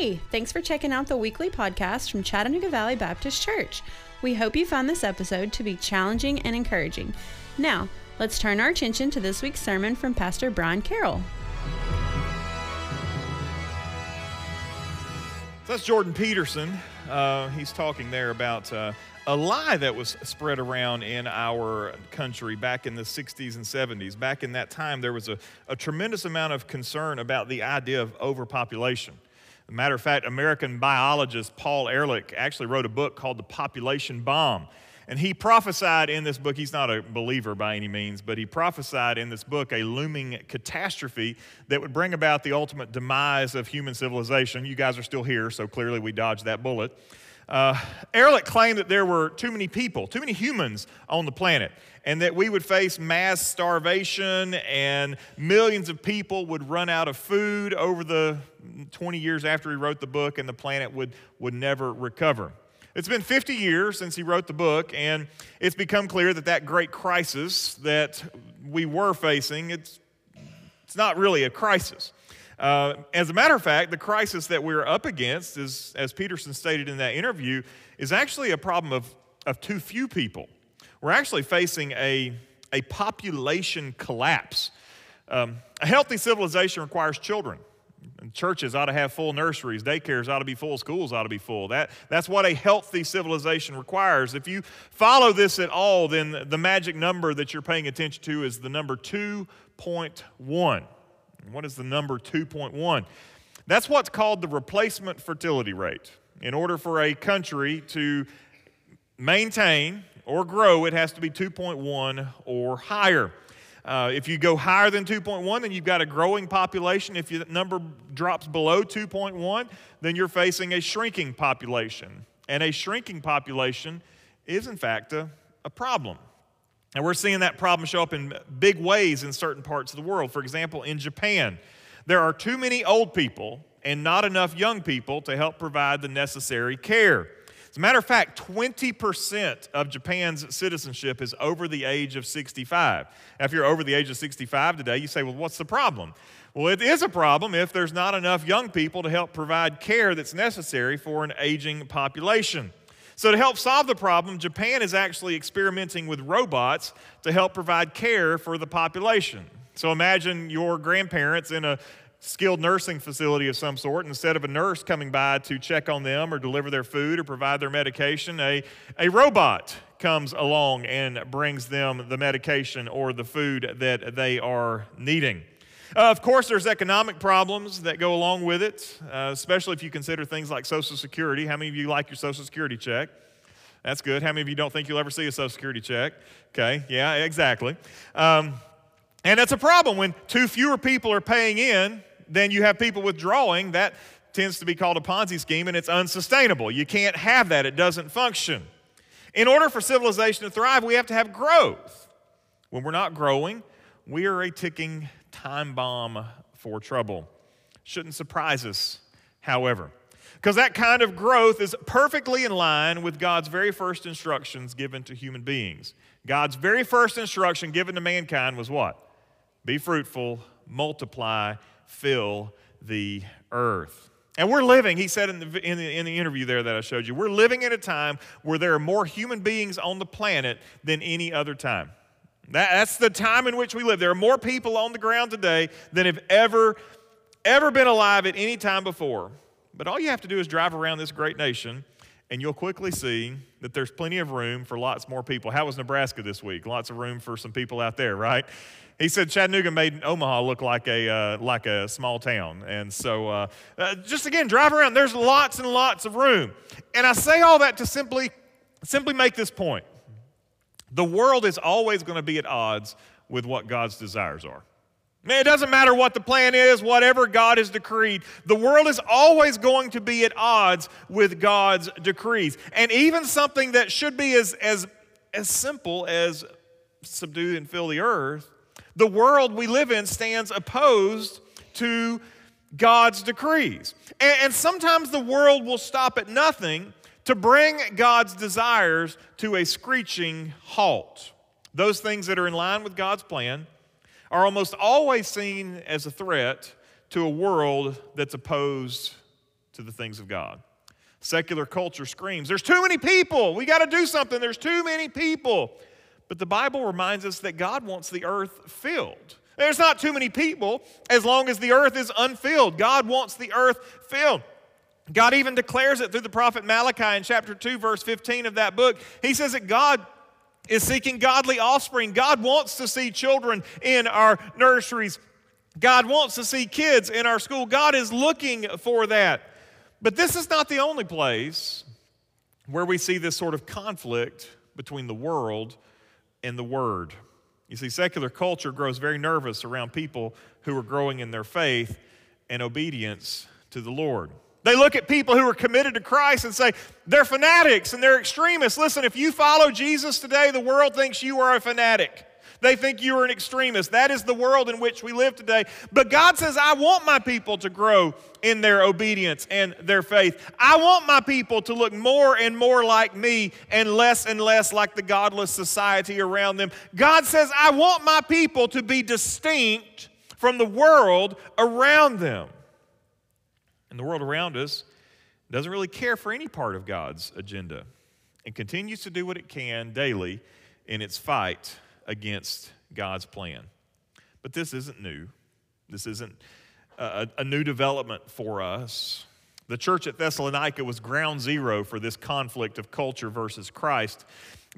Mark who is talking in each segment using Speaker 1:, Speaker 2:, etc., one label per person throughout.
Speaker 1: Hey, thanks for checking out the weekly podcast from Chattanooga Valley Baptist Church. We hope you found this episode to be challenging and encouraging. Now, let's turn our attention to this week's sermon from Pastor Brian Carroll.
Speaker 2: So that's Jordan Peterson. Uh, he's talking there about uh, a lie that was spread around in our country back in the 60s and 70s. Back in that time, there was a, a tremendous amount of concern about the idea of overpopulation. Matter of fact, American biologist Paul Ehrlich actually wrote a book called The Population Bomb. And he prophesied in this book, he's not a believer by any means, but he prophesied in this book a looming catastrophe that would bring about the ultimate demise of human civilization. You guys are still here, so clearly we dodged that bullet. Uh, Ehrlich claimed that there were too many people, too many humans on the planet, and that we would face mass starvation and millions of people would run out of food over the 20 years after he wrote the book, and the planet would, would never recover. It's been 50 years since he wrote the book, and it's become clear that that great crisis that we were facing, it's, it's not really a crisis. Uh, as a matter of fact, the crisis that we're up against, is, as Peterson stated in that interview, is actually a problem of, of too few people. We're actually facing a, a population collapse. Um, a healthy civilization requires children. Churches ought to have full nurseries. Daycares ought to be full. Schools ought to be full. That, that's what a healthy civilization requires. If you follow this at all, then the magic number that you're paying attention to is the number 2.1. What is the number 2.1? That's what's called the replacement fertility rate. In order for a country to maintain or grow, it has to be 2.1 or higher. Uh, if you go higher than 2.1, then you've got a growing population. If your number drops below 2.1, then you're facing a shrinking population. And a shrinking population is, in fact, a, a problem. And we're seeing that problem show up in big ways in certain parts of the world. For example, in Japan, there are too many old people and not enough young people to help provide the necessary care. As a matter of fact, 20% of Japan's citizenship is over the age of 65. Now, if you're over the age of 65 today, you say, well, what's the problem? Well, it is a problem if there's not enough young people to help provide care that's necessary for an aging population. So, to help solve the problem, Japan is actually experimenting with robots to help provide care for the population. So, imagine your grandparents in a skilled nursing facility of some sort, instead of a nurse coming by to check on them or deliver their food or provide their medication, a, a robot comes along and brings them the medication or the food that they are needing. Uh, of course, there's economic problems that go along with it, uh, especially if you consider things like Social Security. How many of you like your Social Security check? That's good. How many of you don't think you'll ever see a Social Security check? Okay, yeah, exactly. Um, and that's a problem when too fewer people are paying in then you have people withdrawing. That tends to be called a Ponzi scheme and it's unsustainable. You can't have that, it doesn't function. In order for civilization to thrive, we have to have growth. When we're not growing, we are a ticking time bomb for trouble. Shouldn't surprise us, however, because that kind of growth is perfectly in line with God's very first instructions given to human beings. God's very first instruction given to mankind was what? Be fruitful, multiply, fill the earth. And we're living, he said in the, in the, in, the, interview there that I showed you, we're living in a time where there are more human beings on the planet than any other time. That, that's the time in which we live. There are more people on the ground today than have ever, ever been alive at any time before. But all you have to do is drive around this great nation, and you'll quickly see that there's plenty of room for lots more people. How was Nebraska this week? Lots of room for some people out there, right? He said Chattanooga made Omaha look like a, uh, like a small town. And so, uh, uh, just again, drive around. There's lots and lots of room. And I say all that to simply, simply make this point the world is always going to be at odds with what God's desires are. It doesn't matter what the plan is, whatever God has decreed. The world is always going to be at odds with God's decrees. And even something that should be as, as, as simple as subdue and fill the earth the world we live in stands opposed to God's decrees. And, and, sometimes the world will stop at nothing to bring God's desires to a screeching halt. Those things that are in line with God's plan are almost always seen as a threat to a world that's opposed to the things of God. Secular culture screams, There's too many people. We got to do something. There's too many people. But the Bible reminds us that God wants the earth filled. There's not too many people as long as the earth is unfilled. God wants the earth filled. God even declares it through the prophet Malachi in chapter 2, verse 15 of that book. He says that God is seeking godly offspring. God wants to see children in our nurseries. God wants to see kids in our school. God is looking for that. But this is not the only place where we see this sort of conflict between the world and the Word. You see, secular culture grows very nervous around people who are growing in their faith and obedience to the Lord. They look at people who are committed to Christ and say, they're fanatics and they're extremists. Listen, if you follow Jesus today, the world thinks you are a fanatic. They think you are an extremist. That is the world in which we live today. But God says, I want my people to grow in their obedience and their faith. I want my people to look more and more like me and less and less like the godless society around them. God says, I want my people to be distinct from the world around them. And the world around us doesn't really care for any part of God's agenda and continues to do what it can daily in its fight against God's plan. But this isn't new. This isn't a, a, new development for us. The church at Thessalonica was ground zero for this conflict of culture versus Christ.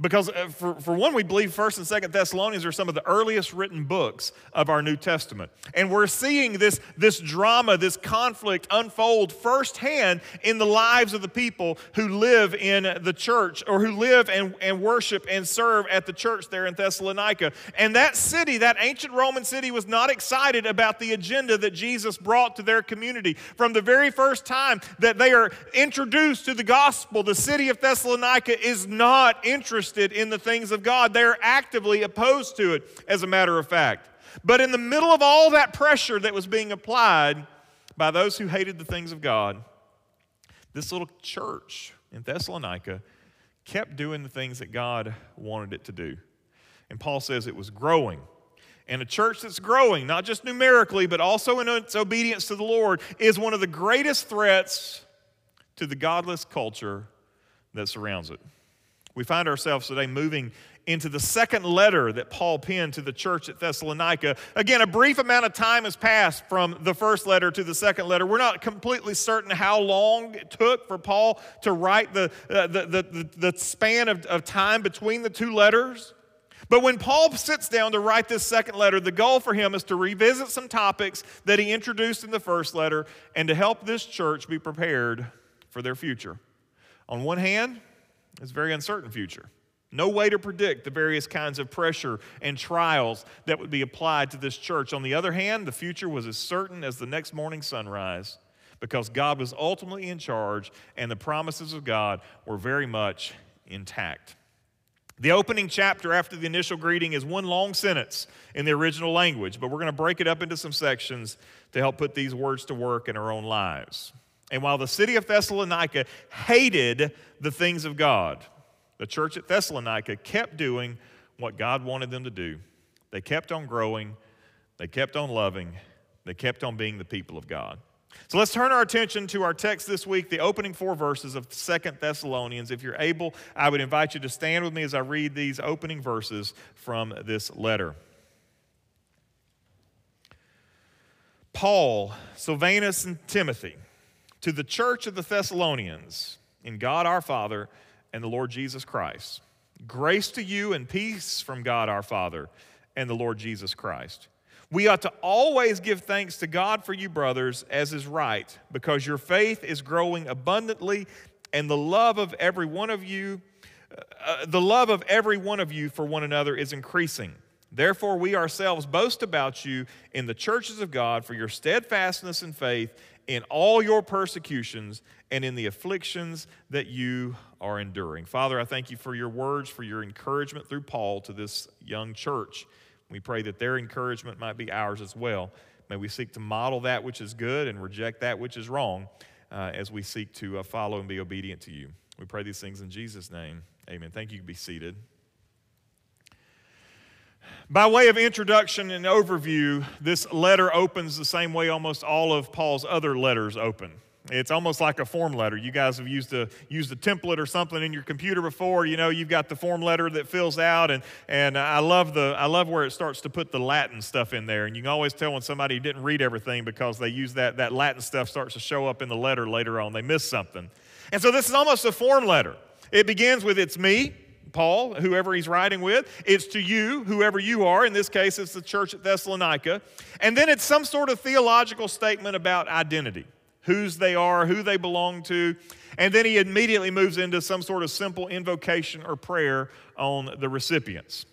Speaker 2: Because uh, for, for one, we believe 1st and 2nd Thessalonians are some of the earliest written books of our New Testament. And we're seeing this, this drama, this conflict unfold firsthand in the lives of the people who live in the church or who live and, and worship and serve at the church there in Thessalonica. And that city, that ancient Roman city, was not excited about the agenda that Jesus brought to their community. From the very first time that they are introduced to the gospel, the city of Thessalonica is not interested interested in the things of God. They're actively opposed to it, as a matter of fact. But in the middle of all that pressure that was being applied by those who hated the things of God, this little church in Thessalonica kept doing the things that God wanted it to do. And Paul says it was growing. And a church that's growing, not just numerically, but also in its obedience to the Lord, is one of the greatest threats to the godless culture that surrounds it. We find ourselves today moving into the second letter that Paul penned to the church at Thessalonica. Again, a brief amount of time has passed from the first letter to the second letter. We're not completely certain how long it took for Paul to write the, uh, the, the, the, the, span of, of time between the two letters. But when Paul sits down to write this second letter, the goal for him is to revisit some topics that he introduced in the first letter and to help this church be prepared for their future. On one hand, it's a very uncertain future. No way to predict the various kinds of pressure and trials that would be applied to this church. On the other hand, the future was as certain as the next morning sunrise because God was ultimately in charge and the promises of God were very much intact. The opening chapter after the initial greeting is one long sentence in the original language, but we're going to break it up into some sections to help put these words to work in our own lives. And while the city of Thessalonica hated the things of God, the church at Thessalonica kept doing what God wanted them to do. They kept on growing, they kept on loving, they kept on being the people of God. So let's turn our attention to our text this week, the opening four verses of Second Thessalonians. If you're able, I would invite you to stand with me as I read these opening verses from this letter. Paul, Silvanus, and Timothy to the church of the Thessalonians in God our Father and the Lord Jesus Christ. Grace to you and peace from God our Father and the Lord Jesus Christ. We ought to always give thanks to God for you, brothers, as is right, because your faith is growing abundantly, and the love of every one of you, uh, the love of every one of you for one another is increasing. Therefore, we ourselves boast about you in the churches of God for your steadfastness and faith in all your persecutions and in the afflictions that you are enduring. Father, I thank you for your words, for your encouragement through Paul to this young church. We pray that their encouragement might be ours as well. May we seek to model that which is good and reject that which is wrong uh, as we seek to uh, follow and be obedient to you. We pray these things in Jesus' name. Amen. Thank you. Be seated. By way of introduction and overview, this letter opens the same way almost all of Paul's other letters open. It's almost like a form letter. You guys have used a used a template or something in your computer before. You know, you've got the form letter that fills out, and and I love the I love where it starts to put the Latin stuff in there. And you can always tell when somebody didn't read everything because they use that that Latin stuff starts to show up in the letter later on. They missed something, and so this is almost a form letter. It begins with "It's me." Paul, whoever he's writing with. It's to you, whoever you are. In this case, it's the church at Thessalonica. And then it's some sort of theological statement about identity whose they are, who they belong to. And then he immediately moves into some sort of simple invocation or prayer on the recipients.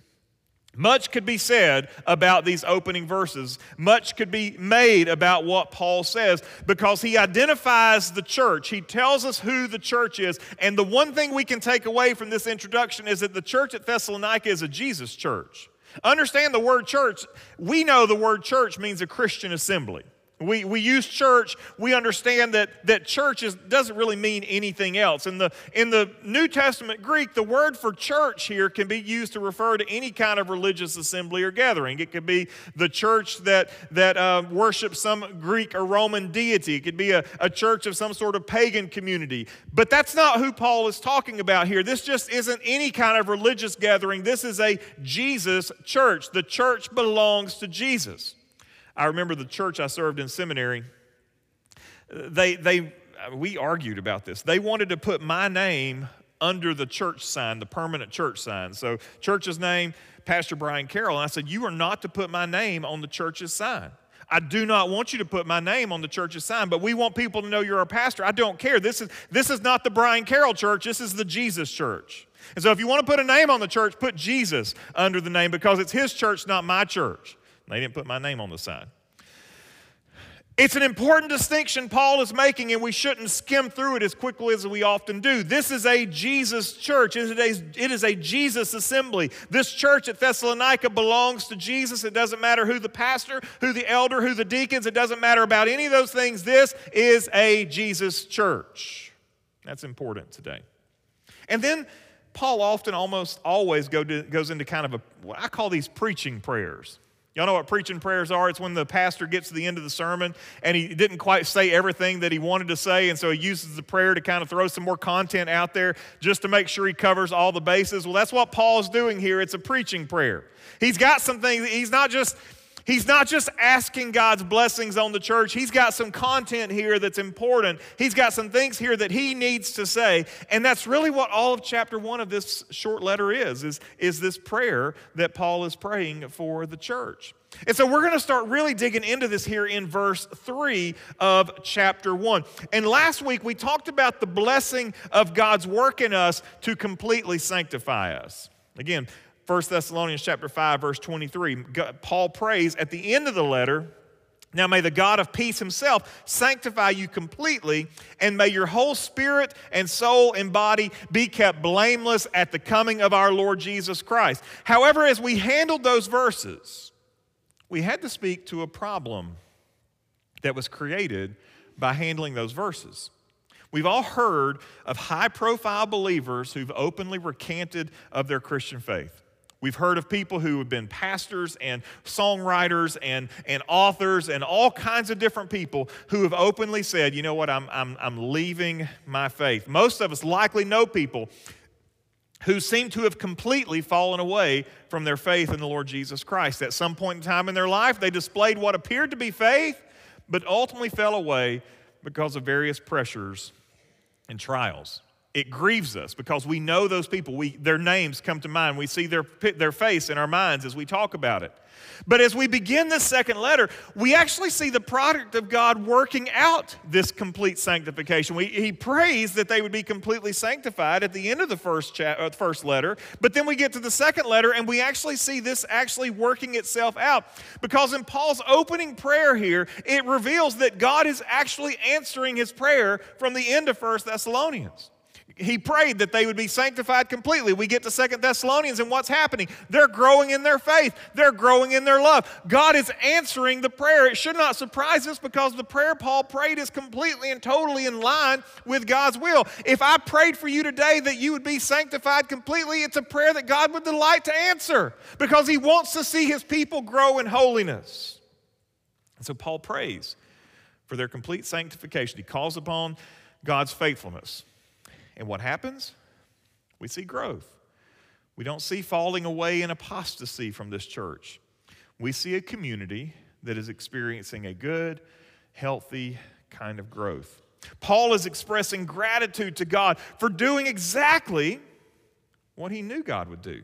Speaker 2: Much could be said about these opening verses. Much could be made about what Paul says because he identifies the church. He tells us who the church is. And the one thing we can take away from this introduction is that the church at Thessalonica is a Jesus church. Understand the word church. We know the word church means a Christian assembly. We, we use church, we understand that, that church is, doesn't really mean anything else. In the, in the New Testament Greek, the word for church here can be used to refer to any kind of religious assembly or gathering. It could be the church that, that uh, worships some Greek or Roman deity, it could be a, a church of some sort of pagan community. But that's not who Paul is talking about here. This just isn't any kind of religious gathering, this is a Jesus church. The church belongs to Jesus. I remember the church I served in seminary, they, they, we argued about this. They wanted to put my name under the church sign, the permanent church sign. So, church's name, Pastor Brian Carroll. And I said, You are not to put my name on the church's sign. I do not want you to put my name on the church's sign, but we want people to know you're a pastor. I don't care. This is, this is not the Brian Carroll church, this is the Jesus church. And so if you want to put a name on the church, put Jesus under the name because it's his church, not my church. They didn't put my name on the sign. It's an important distinction Paul is making, and we shouldn't skim through it as quickly as we often do. This is a Jesus church. It is a, it is a Jesus assembly. This church at Thessalonica belongs to Jesus. It doesn't matter who the pastor, who the elder, who the deacons, it doesn't matter about any of those things. This is a Jesus church. That's important today. And then Paul often, almost always, go to, goes into kind of a, what I call these preaching prayers. Y'all know what preaching prayers are? It's when the pastor gets to the end of the sermon and he didn't quite say everything that he wanted to say, and so he uses the prayer to kind of throw some more content out there just to make sure he covers all the bases. Well, that's what Paul's doing here. It's a preaching prayer. He's got some things, he's not just He's not just asking God's blessings on the church. He's got some content here that's important. He's got some things here that he needs to say. And that's really what all of chapter one of this short letter is, is, is this prayer that Paul is praying for the church. And so we're going to start really digging into this here in verse 3 of chapter 1. And last week we talked about the blessing of God's work in us to completely sanctify us. Again, 1 Thessalonians chapter 5 verse 23. Paul prays at the end of the letter, now may the God of peace himself sanctify you completely, and may your whole spirit and soul and body be kept blameless at the coming of our Lord Jesus Christ. However, as we handled those verses, we had to speak to a problem that was created by handling those verses. We've all heard of high profile believers who've openly recanted of their Christian faith. We've heard of people who have been pastors and songwriters and, and authors and all kinds of different people who have openly said, you know what, I'm, I'm, I'm leaving my faith. Most of us likely know people who seem to have completely fallen away from their faith in the Lord Jesus Christ. At some point in time in their life, they displayed what appeared to be faith, but ultimately fell away because of various pressures and trials it grieves us because we know those people. We, their names come to mind. We see their, their face in our minds as we talk about it. But as we begin this second letter, we actually see the product of God working out this complete sanctification. We, he prays that they would be completely sanctified at the end of the first, cha- uh, first letter. But then we get to the second letter, and we actually see this actually working itself out. Because in Paul's opening prayer here, it reveals that God is actually answering his prayer from the end of First Thessalonians he prayed that they would be sanctified completely. We get to Second Thessalonians, and what's happening? They're growing in their faith, they're growing in their love. God is answering the prayer. It should not surprise us because the prayer Paul prayed is completely and totally in line with God's will. If I prayed for you today that you would be sanctified completely, it's a prayer that God would delight to answer because he wants to see his people grow in holiness. And so Paul prays for their complete sanctification. He calls upon God's faithfulness. And what happens? We see growth. We don't see falling away in apostasy from this church. We see a community that is experiencing a good, healthy kind of growth. Paul is expressing gratitude to God for doing exactly what he knew God would do.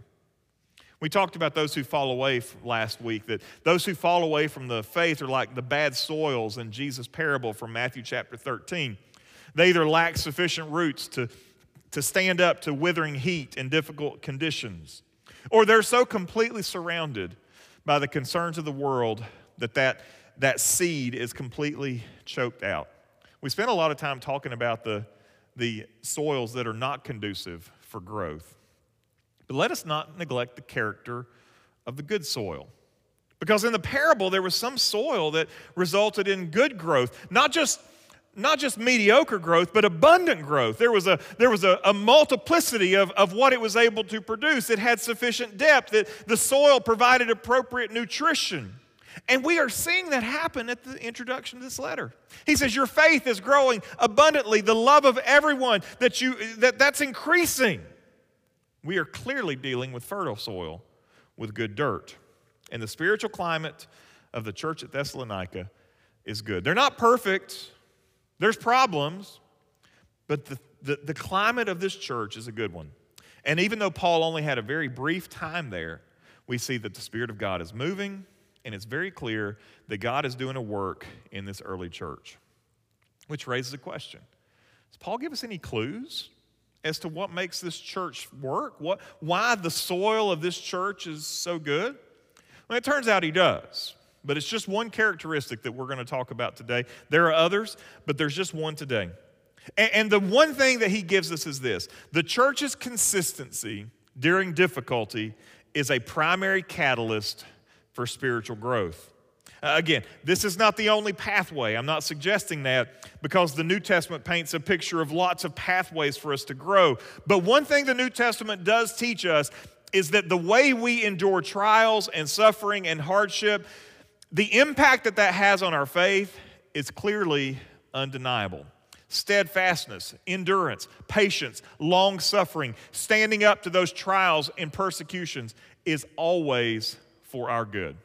Speaker 2: We talked about those who fall away last week, that those who fall away from the faith are like the bad soils in Jesus' parable from Matthew chapter 13. They either lack sufficient roots to, to stand up to withering heat and difficult conditions, or they're so completely surrounded by the concerns of the world that that, that seed is completely choked out. We spent a lot of time talking about the, the soils that are not conducive for growth. But let us not neglect the character of the good soil. Because in the parable, there was some soil that resulted in good growth, not just not just mediocre growth, but abundant growth. There was a, there was a, a, multiplicity of, of what it was able to produce. It had sufficient depth, that the soil provided appropriate nutrition. And we are seeing that happen at the introduction of this letter. He says, Your faith is growing abundantly, the love of everyone, that you that, that's increasing. We are clearly dealing with fertile soil, with good dirt. And the spiritual climate of the church at Thessalonica is good. They're not perfect, there's problems, but the, the, the climate of this church is a good one. And even though Paul only had a very brief time there, we see that the Spirit of God is moving and it's very clear that God is doing a work in this early church. Which raises a question Does Paul give us any clues as to what makes this church work? What, why the soil of this church is so good? Well, it turns out he does. But it's just one characteristic that we're going to talk about today. There are others, but there's just one today. And, and the one thing that he gives us is this the church's consistency during difficulty is a primary catalyst for spiritual growth. Uh, again, this is not the only pathway. I'm not suggesting that because the New Testament paints a picture of lots of pathways for us to grow. But one thing the New Testament does teach us is that the way we endure trials and suffering and hardship, the impact that that has on our faith is clearly undeniable steadfastness, endurance, patience, long suffering, standing up to those trials and persecutions is always for our good.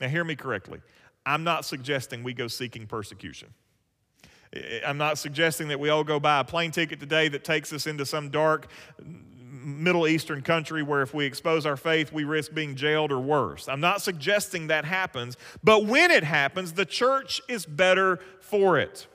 Speaker 2: Now, hear me correctly. I'm not suggesting we go seeking persecution. I'm not suggesting that we all go buy a plane ticket today that takes us into some dark Middle Eastern country where if we expose our faith, we risk being jailed or worse. I'm not suggesting that happens, but when it happens, the church is better for it.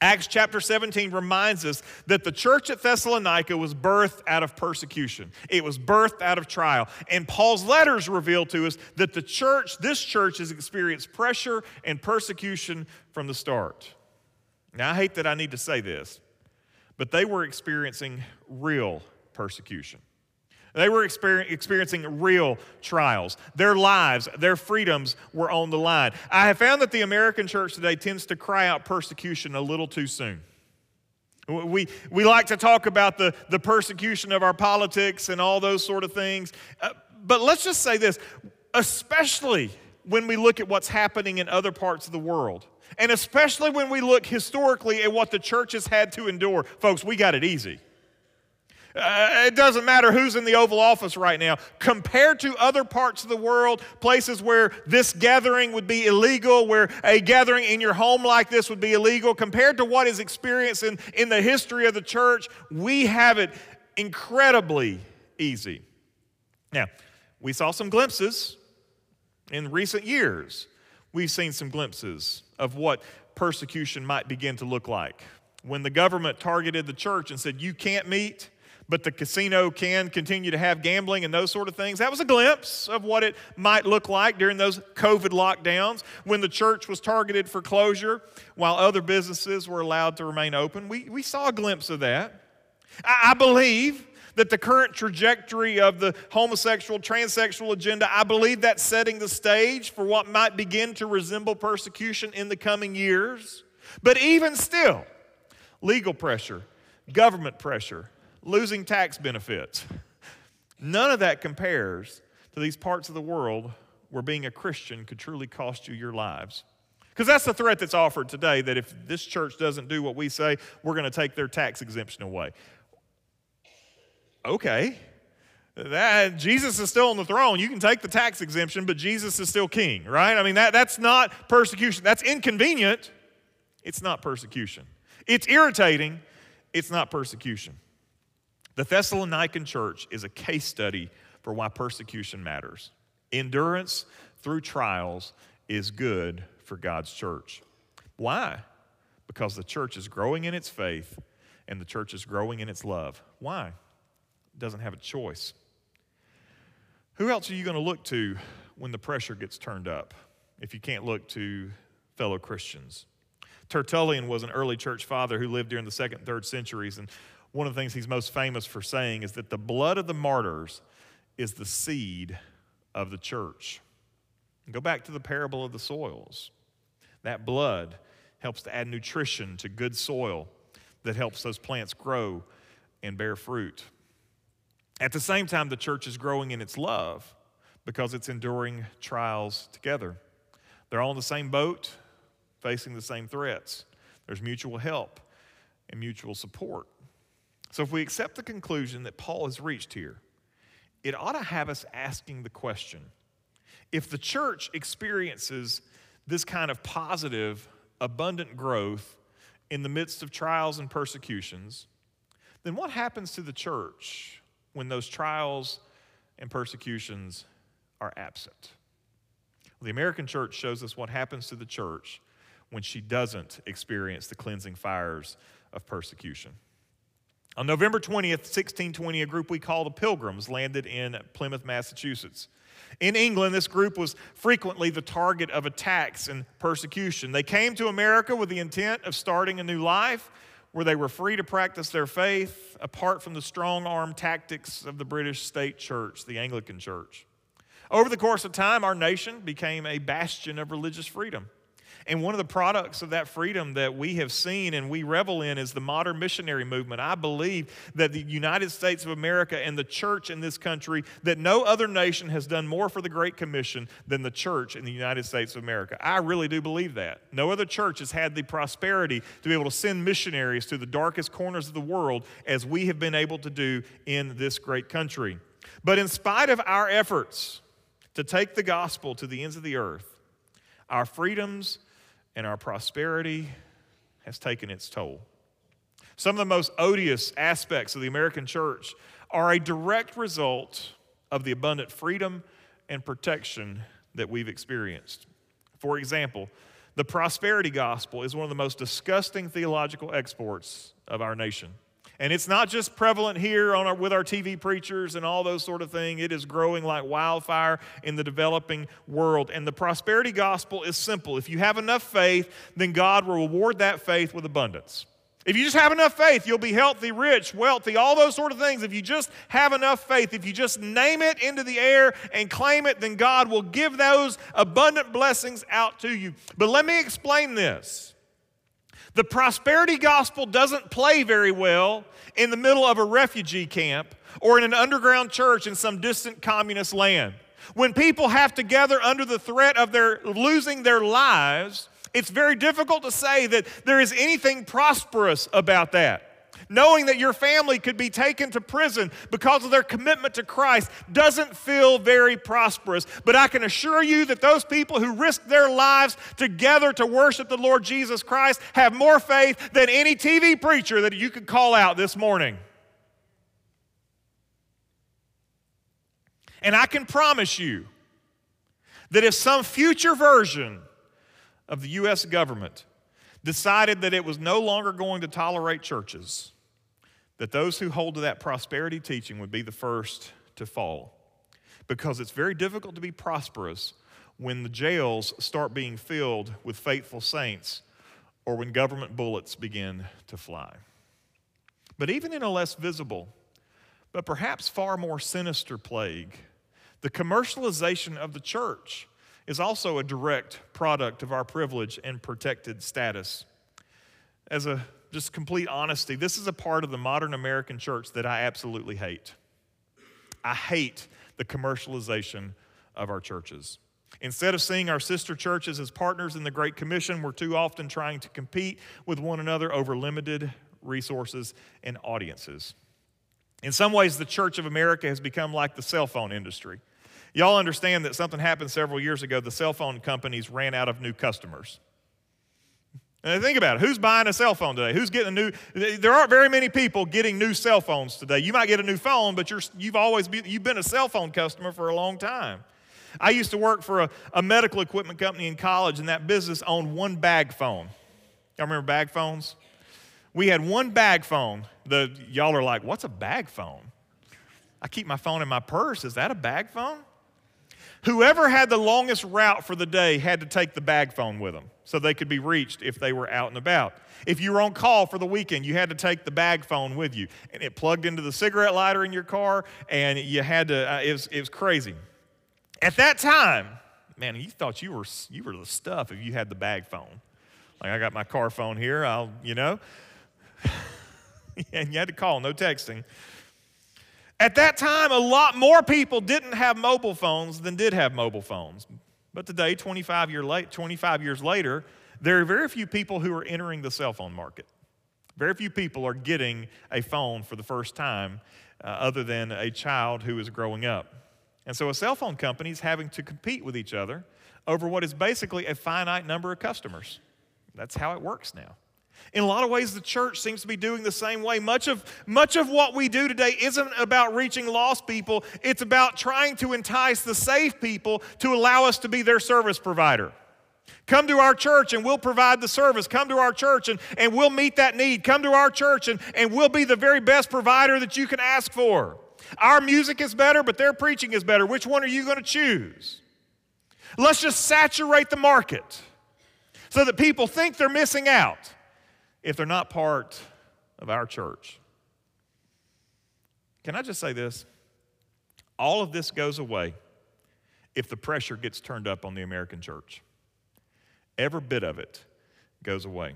Speaker 2: Acts chapter 17 reminds us that the church at Thessalonica was birthed out of persecution. It was birthed out of trial. And Paul's letters reveal to us that the church, this church, has experienced pressure and persecution from the start. Now, I hate that I need to say this, but they were experiencing real persecution. They were experiencing real trials. Their lives, their freedoms were on the line. I have found that the American church today tends to cry out persecution a little too soon. We, we like to talk about the, the persecution of our politics and all those sort of things. Uh, but let's just say this, especially when we look at what's happening in other parts of the world, and especially when we look historically at what the church has had to endure, folks, we got it easy. Uh, it doesn't matter who's in the Oval Office right now. Compared to other parts of the world, places where this gathering would be illegal, where a gathering in your home like this would be illegal, compared to what is experienced in, in the history of the church, we have it incredibly easy. Now, we saw some glimpses in recent years. We've seen some glimpses of what persecution might begin to look like. When the government targeted the church and said, You can't meet, but the casino can continue to have gambling and those sort of things. That was a glimpse of what it might look like during those COVID lockdowns when the church was targeted for closure while other businesses were allowed to remain open. We, we saw a glimpse of that. I, I believe that the current trajectory of the homosexual, transsexual agenda, I believe that's setting the stage for what might begin to resemble persecution in the coming years. But even still, legal pressure, government pressure, losing tax benefits. None of that compares to these parts of the world where being a Christian could truly cost you your lives. Because that's the threat that's offered today that if this church doesn't do what we say, we're going to take their tax exemption away. Okay. That Jesus is still on the throne. You can take the tax exemption, but Jesus is still king, right? I mean, that, that's not persecution. That's inconvenient. It's not persecution. It's irritating. It's not persecution. The Thessalonican church is a case study for why persecution matters. Endurance through trials is good for God's church. Why? Because the church is growing in its faith and the church is growing in its love. Why? It doesn't have a choice. Who else are you going to look to when the pressure gets turned up if you can't look to fellow Christians? Tertullian was an early church father who lived during the second and third centuries, and one of the things he's most famous for saying is that the blood of the martyrs is the seed of the church. Go back to the parable of the soils. That blood helps to add nutrition to good soil that helps those plants grow and bear fruit. At the same time, the church is growing in its love because it's enduring trials together. They're all in the same boat, facing the same threats. There's mutual help and mutual support. So, if we accept the conclusion that Paul has reached here, it ought to have us asking the question if the church experiences this kind of positive, abundant growth in the midst of trials and persecutions, then what happens to the church when those trials and persecutions are absent? Well, the American church shows us what happens to the church when she doesn't experience the cleansing fires of persecution. On November 20th, 1620, a group we call the Pilgrims landed in Plymouth, Massachusetts. In England, this group was frequently the target of attacks and persecution. They came to America with the intent of starting a new life where they were free to practice their faith apart from the strong arm tactics of the British state church, the Anglican Church. Over the course of time, our nation became a bastion of religious freedom. And one of the products of that freedom that we have seen and we revel in is the modern missionary movement. I believe that the United States of America and the church in this country, that no other nation has done more for the Great Commission than the church in the United States of America. I really do believe that. No other church has had the prosperity to be able to send missionaries to the darkest corners of the world as we have been able to do in this great country. But in spite of our efforts to take the gospel to the ends of the earth, our freedoms and our prosperity has taken its toll. Some of the most odious aspects of the American church are a direct result of the abundant freedom and protection that we've experienced. For example, the prosperity gospel is one of the most disgusting theological exports of our nation. And it's not just prevalent here on our, with our TV preachers and all those sort of things. It is growing like wildfire in the developing world. And the prosperity gospel is simple. If you have enough faith, then God will reward that faith with abundance. If you just have enough faith, you'll be healthy, rich, wealthy, all those sort of things. If you just have enough faith, if you just name it into the air and claim it, then God will give those abundant blessings out to you. But let me explain this. The prosperity gospel doesn't play very well in the middle of a refugee camp or in an underground church in some distant communist land. When people have to gather under the threat of their losing their lives, it's very difficult to say that there is anything prosperous about that. Knowing that your family could be taken to prison because of their commitment to Christ doesn't feel very prosperous. But I can assure you that those people who risk their lives together to worship the Lord Jesus Christ have more faith than any TV preacher that you could call out this morning. And I can promise you that if some future version of the U.S. government decided that it was no longer going to tolerate churches, that those who hold to that prosperity teaching would be the first to fall. Because it's very difficult to be prosperous when the jails start being filled with faithful saints or when government bullets begin to fly. But even in a less visible, but perhaps far more sinister plague, the commercialization of the church is also a direct product of our privilege and protected status. As a just complete honesty, this is a part of the modern American church that I absolutely hate. I hate the commercialization of our churches. Instead of seeing our sister churches as partners in the Great Commission, we're too often trying to compete with one another over limited resources and audiences. In some ways, the Church of America has become like the cell phone industry. Y'all understand that something happened several years ago. The cell phone companies ran out of new customers. And think about it. Who's buying a cell phone today? Who's getting a new? There aren't very many people getting new cell phones today. You might get a new phone, but you're, you've always been, you've been a cell phone customer for a long time. I used to work for a, a medical equipment company in college, and that business owned one bag phone. Y'all remember bag phones? We had one bag phone. The, y'all are like, what's a bag phone? I keep my phone in my purse. Is that a bag phone? Whoever had the longest route for the day had to take the bag phone with them so they could be reached if they were out and about. If you were on call for the weekend, you had to take the bag phone with you. And it plugged into the cigarette lighter in your car, and you had to, uh, it, was, it was crazy. At that time, man, you thought you were, you were the stuff if you had the bag phone. Like, I got my car phone here, I'll, you know. and you had to call, no texting. At that time, a lot more people didn't have mobile phones than did have mobile phones. But today, 25, year late, 25 years later, there are very few people who are entering the cell phone market. Very few people are getting a phone for the first time, uh, other than a child who is growing up. And so a cell phone company is having to compete with each other over what is basically a finite number of customers. That's how it works now. In a lot of ways, the church seems to be doing the same way. Much of, much of what we do today isn't about reaching lost people, it's about trying to entice the saved people to allow us to be their service provider. Come to our church and we'll provide the service. Come to our church and, and we'll meet that need. Come to our church and, and we'll be the very best provider that you can ask for. Our music is better, but their preaching is better. Which one are you going to choose? Let's just saturate the market so that people think they're missing out if they're not part of our church. Can I just say this? All of this goes away if the pressure gets turned up on the American church. Every bit of it goes away.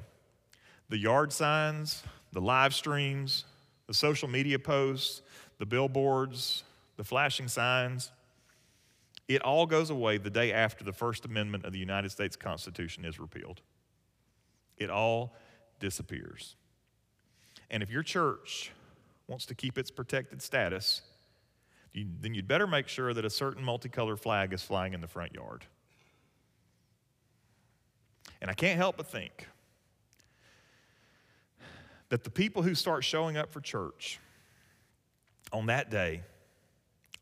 Speaker 2: The yard signs, the live streams, the social media posts, the billboards, the flashing signs, it all goes away the day after the First Amendment of the United States Constitution is repealed. It all disappears. And if your church wants to keep its protected status, then you'd better make sure that a certain multicolored flag is flying in the front yard. And I can't help but think that the people who start showing up for church on that day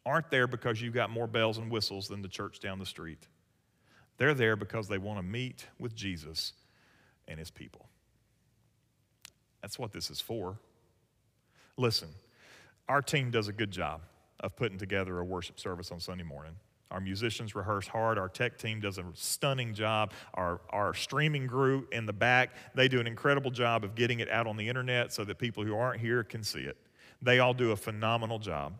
Speaker 2: aren't there because you've got more bells and whistles than the church down the street. They're there because they want to meet with Jesus and his people. That's what this is for. Listen, our team does a good job of putting together a worship service on Sunday morning. Our musicians rehearse hard. Our tech team does a stunning job. Our, our streaming group in the back, they do an incredible job of getting it out on the internet so that people who aren't here can see it. They all do a phenomenal job.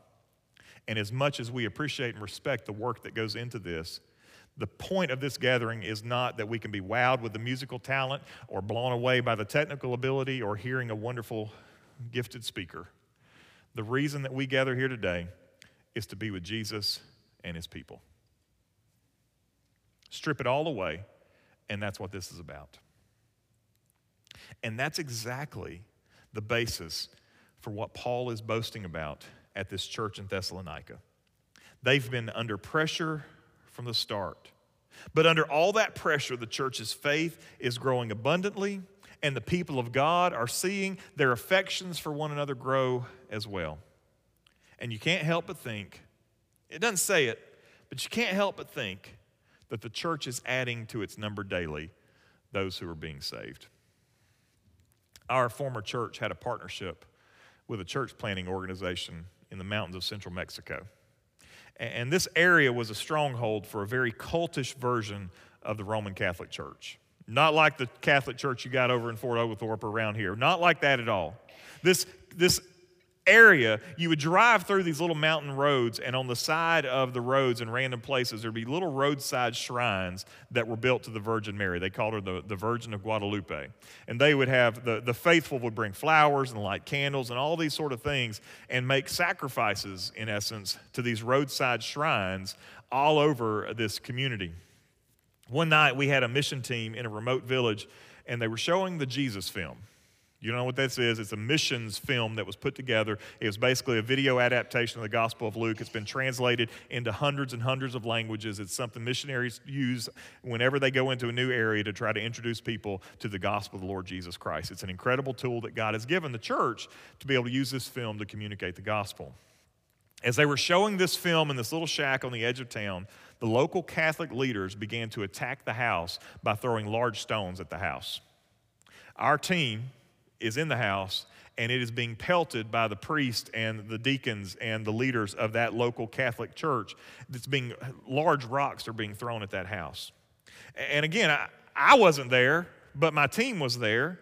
Speaker 2: And as much as we appreciate and respect the work that goes into this, the point of this gathering is not that we can be wowed with the musical talent or blown away by the technical ability or hearing a wonderful, gifted speaker. The reason that we gather here today is to be with Jesus and his people. Strip it all away, and that's what this is about. And that's exactly the basis for what Paul is boasting about at this church in Thessalonica. They've been under pressure from the start. But under all that pressure, the church's faith is growing abundantly, and the people of God are seeing their affections for one another grow as well. And you can't help but think, it doesn't say it, but you can't help but think that the church is adding to its number daily those who are being saved. Our former church had a partnership with a church planting organization in the mountains of central Mexico. And this area was a stronghold for a very cultish version of the Roman Catholic Church. Not like the Catholic Church you got over in Fort Oglethorpe around here. Not like that at all. This, this area, you would drive through these little mountain roads, and on the side of the roads in random places, there'd be little roadside shrines that were built to the Virgin Mary. They called her the, the Virgin of Guadalupe. And they would have, the, the faithful would bring flowers and light candles and all these sort of things and make sacrifices, in essence, to these roadside shrines all over this community. One night, we had a mission team in a remote village, and they were showing the Jesus film. You know what this is? It's a missions film that was put together. It was basically a video adaptation of the Gospel of Luke. It's been translated into hundreds and hundreds of languages. It's something missionaries use whenever they go into a new area to try to introduce people to the gospel of the Lord Jesus Christ. It's an incredible tool that God has given the church to be able to use this film to communicate the gospel. As they were showing this film in this little shack on the edge of town, the local Catholic leaders began to attack the house by throwing large stones at the house. Our team, is in the house and it is being pelted by the priest and the deacons and the leaders of that local Catholic church. That's being large rocks are being thrown at that house. And again, I, I wasn't there, but my team was there.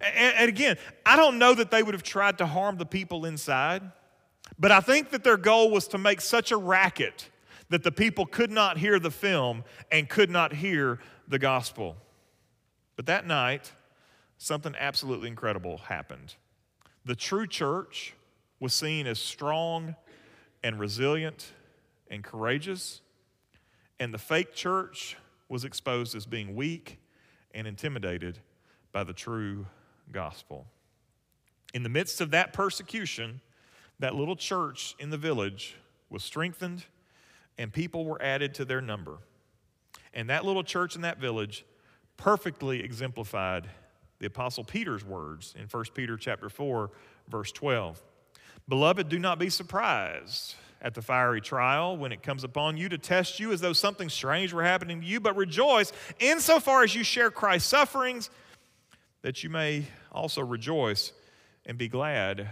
Speaker 2: And, and again, I don't know that they would have tried to harm the people inside, but I think that their goal was to make such a racket that the people could not hear the film and could not hear the gospel. But that night, something absolutely incredible happened. The true church was seen as strong and resilient and courageous, and the fake church was exposed as being weak and intimidated by the true gospel. In the midst of that persecution, that little church in the village was strengthened and people were added to their number. And that little church in that village perfectly exemplified the apostle Peter's words in 1 Peter chapter 4 verse 12. Beloved, do not be surprised at the fiery trial when it comes upon you to test you as though something strange were happening to you, but rejoice insofar as you share Christ's sufferings, that you may also rejoice and be glad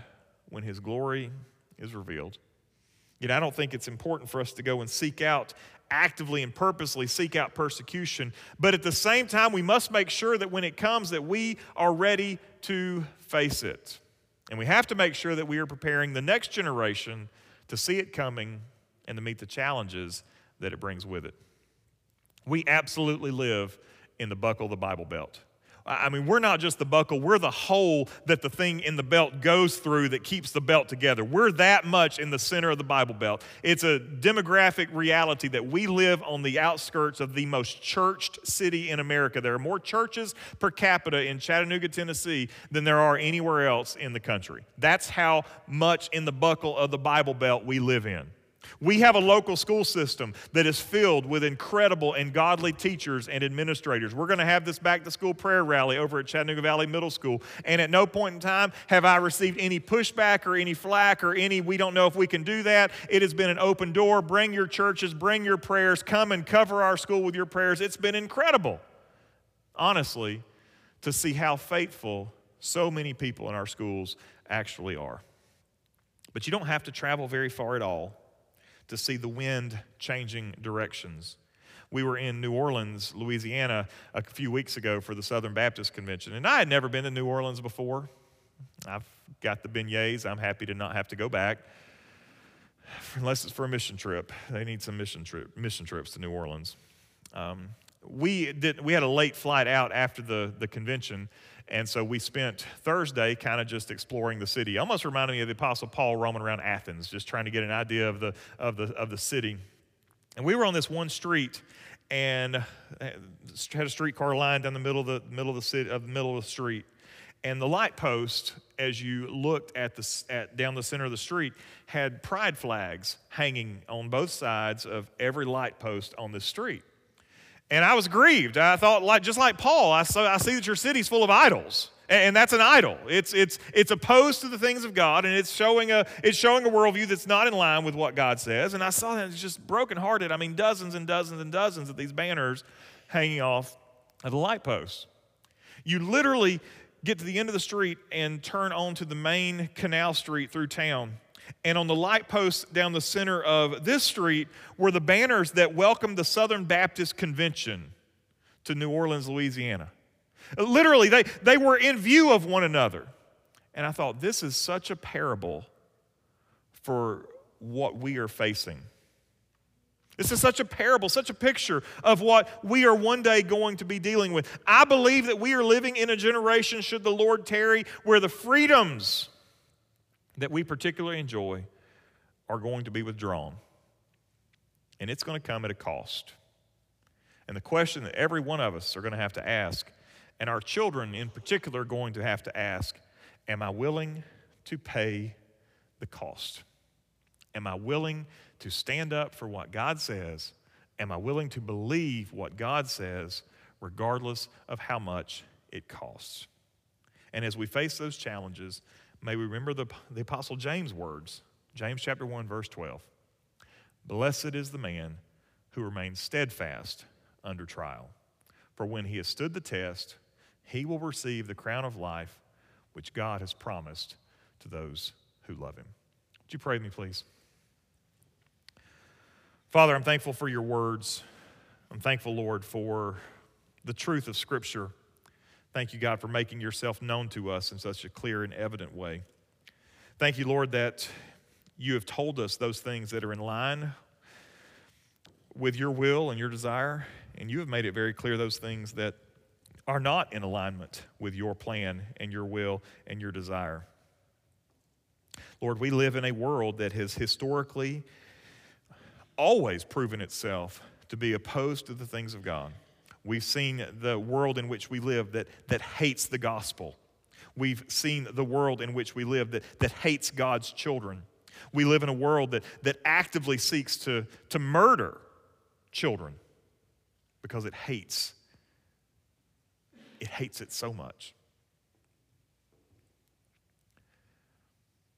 Speaker 2: when his glory is revealed. Yet I don't think it's important for us to go and seek out actively and purposely seek out persecution. But at the same time, we must make sure that when it comes that we are ready to face it. And we have to make sure that we are preparing the next generation to see it coming and to meet the challenges that it brings with it. We absolutely live in the buckle of the Bible Belt. I mean, we're not just the buckle, we're the hole that the thing in the belt goes through that keeps the belt together. We're that much in the center of the Bible Belt. It's a demographic reality that we live on the outskirts of the most churched city in America. There are more churches per capita in Chattanooga, Tennessee than there are anywhere else in the country. That's how much in the buckle of the Bible Belt we live in. We have a local school system that is filled with incredible and godly teachers and administrators. We're going to have this back to school prayer rally over at Chattanooga Valley Middle School. And at no point in time have I received any pushback or any flack or any, we don't know if we can do that. It has been an open door. Bring your churches, bring your prayers, come and cover our school with your prayers. It's been incredible, honestly, to see how faithful so many people in our schools actually are. But you don't have to travel very far at all to see the wind changing directions. We were in New Orleans, Louisiana, a few weeks ago for the Southern Baptist Convention, and I had never been to New Orleans before. I've got the beignets. I'm happy to not have to go back, unless it's for a mission trip. They need some mission trip, mission trips to New Orleans. Um, we did. We had a late flight out after the the convention, and so we spent Thursday kind of just exploring the city. Almost reminded me of the Apostle Paul roaming around Athens, just trying to get an idea of the, of the, of the city. And we were on this one street and uh, had a streetcar line down the middle of the middle of the city of the middle of the street. And the light post, as you looked at the at, down the center of the street, had pride flags hanging on both sides of every light post on the street. And I was grieved. I thought, like, just like Paul, I, saw, I see that your city's full of idols. And that's an idol. It's, it's, it's opposed to the things of God, and it's showing, a, it's showing a worldview that's not in line with what God says. And I saw that it's just brokenhearted. I mean, dozens and dozens and dozens of these banners hanging off of the light posts. You literally get to the end of the street and turn onto the main canal street through town, and on the light posts down the center of this street were the banners that welcomed the Southern Baptist Convention to New Orleans, Louisiana. Literally, they, they were in view of one another. And I thought, this is such a parable for what we are facing. This is such a parable, such a picture of what we are one day going to be dealing with. I believe that we are living in a generation, should the Lord tarry, where the freedoms that we particularly enjoy are going to be withdrawn. And it's going to come at a cost. And the question that every one of us are going to have to ask, and our children in particular are going to have to ask, am I willing to pay the cost? Am I willing to stand up for what God says? Am I willing to believe what God says, regardless of how much it costs? And as we face those challenges, may we remember the, the Apostle James' words James chapter 1, verse 12. Blessed is the man who remains steadfast under trial. For when he has stood the test, he will receive the crown of life which God has promised to those who love him. Would you pray with me, please? Father, I'm thankful for your words. I'm thankful, Lord, for the truth of Scripture. Thank you, God, for making yourself known to us in such a clear and evident way. Thank you, Lord, that you have told us those things that are in line with your will and your desire, and you have made it very clear those things that are not in alignment with your plan and your will and your desire. Lord, we live in a world that has historically always proven itself to be opposed to the things of God. We've seen the world in which we live that, that hates the gospel. We've seen the world in which we live that, that hates God's children. We live in a world that, that actively seeks to, to murder children because it hates. It hates it so much.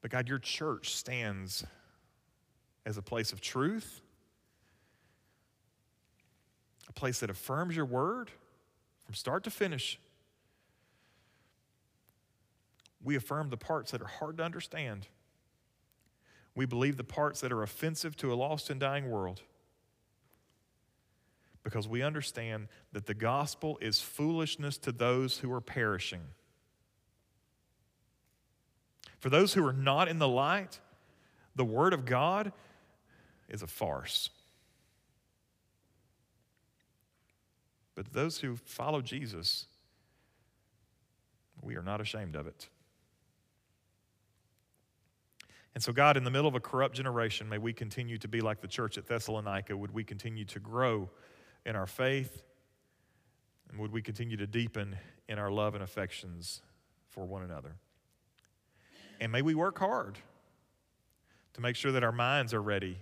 Speaker 2: But God, your church stands as a place of truth place that affirms your word from start to finish. We affirm the parts that are hard to understand. We believe the parts that are offensive to a lost and dying world. Because we understand that the gospel is foolishness to those who are perishing. For those who are not in the light, the word of God is a farce. But those who follow Jesus, we are not ashamed of it. And so, God, in the middle of a corrupt generation, may we continue to be like the church at Thessalonica. Would we continue to grow in our faith? And would we continue to deepen in our love and affections for one another? And may we work hard to make sure that our minds are ready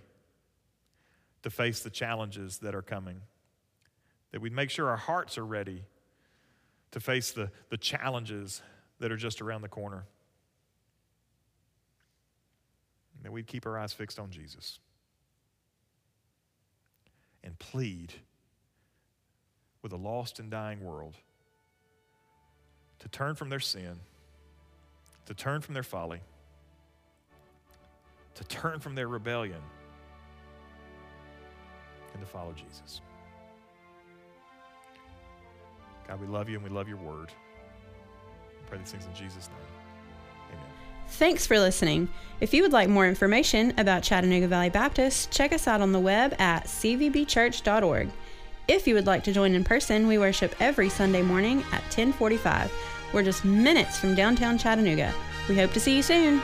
Speaker 2: to face the challenges that are coming that we'd make sure our hearts are ready to face the, the challenges that are just around the corner. And that we'd keep our eyes fixed on Jesus and plead with a lost and dying world to turn from their sin, to turn from their folly, to turn from their rebellion, and to follow Jesus. God, we love you and we love your word. Pray these things in Jesus' name. Amen.
Speaker 1: Thanks for listening. If you would like more information about Chattanooga Valley Baptist, check us out on the web at cvbchurch.org. If you would like to join in person, we worship every Sunday morning at 1045. We're just minutes from downtown Chattanooga. We hope to see you soon.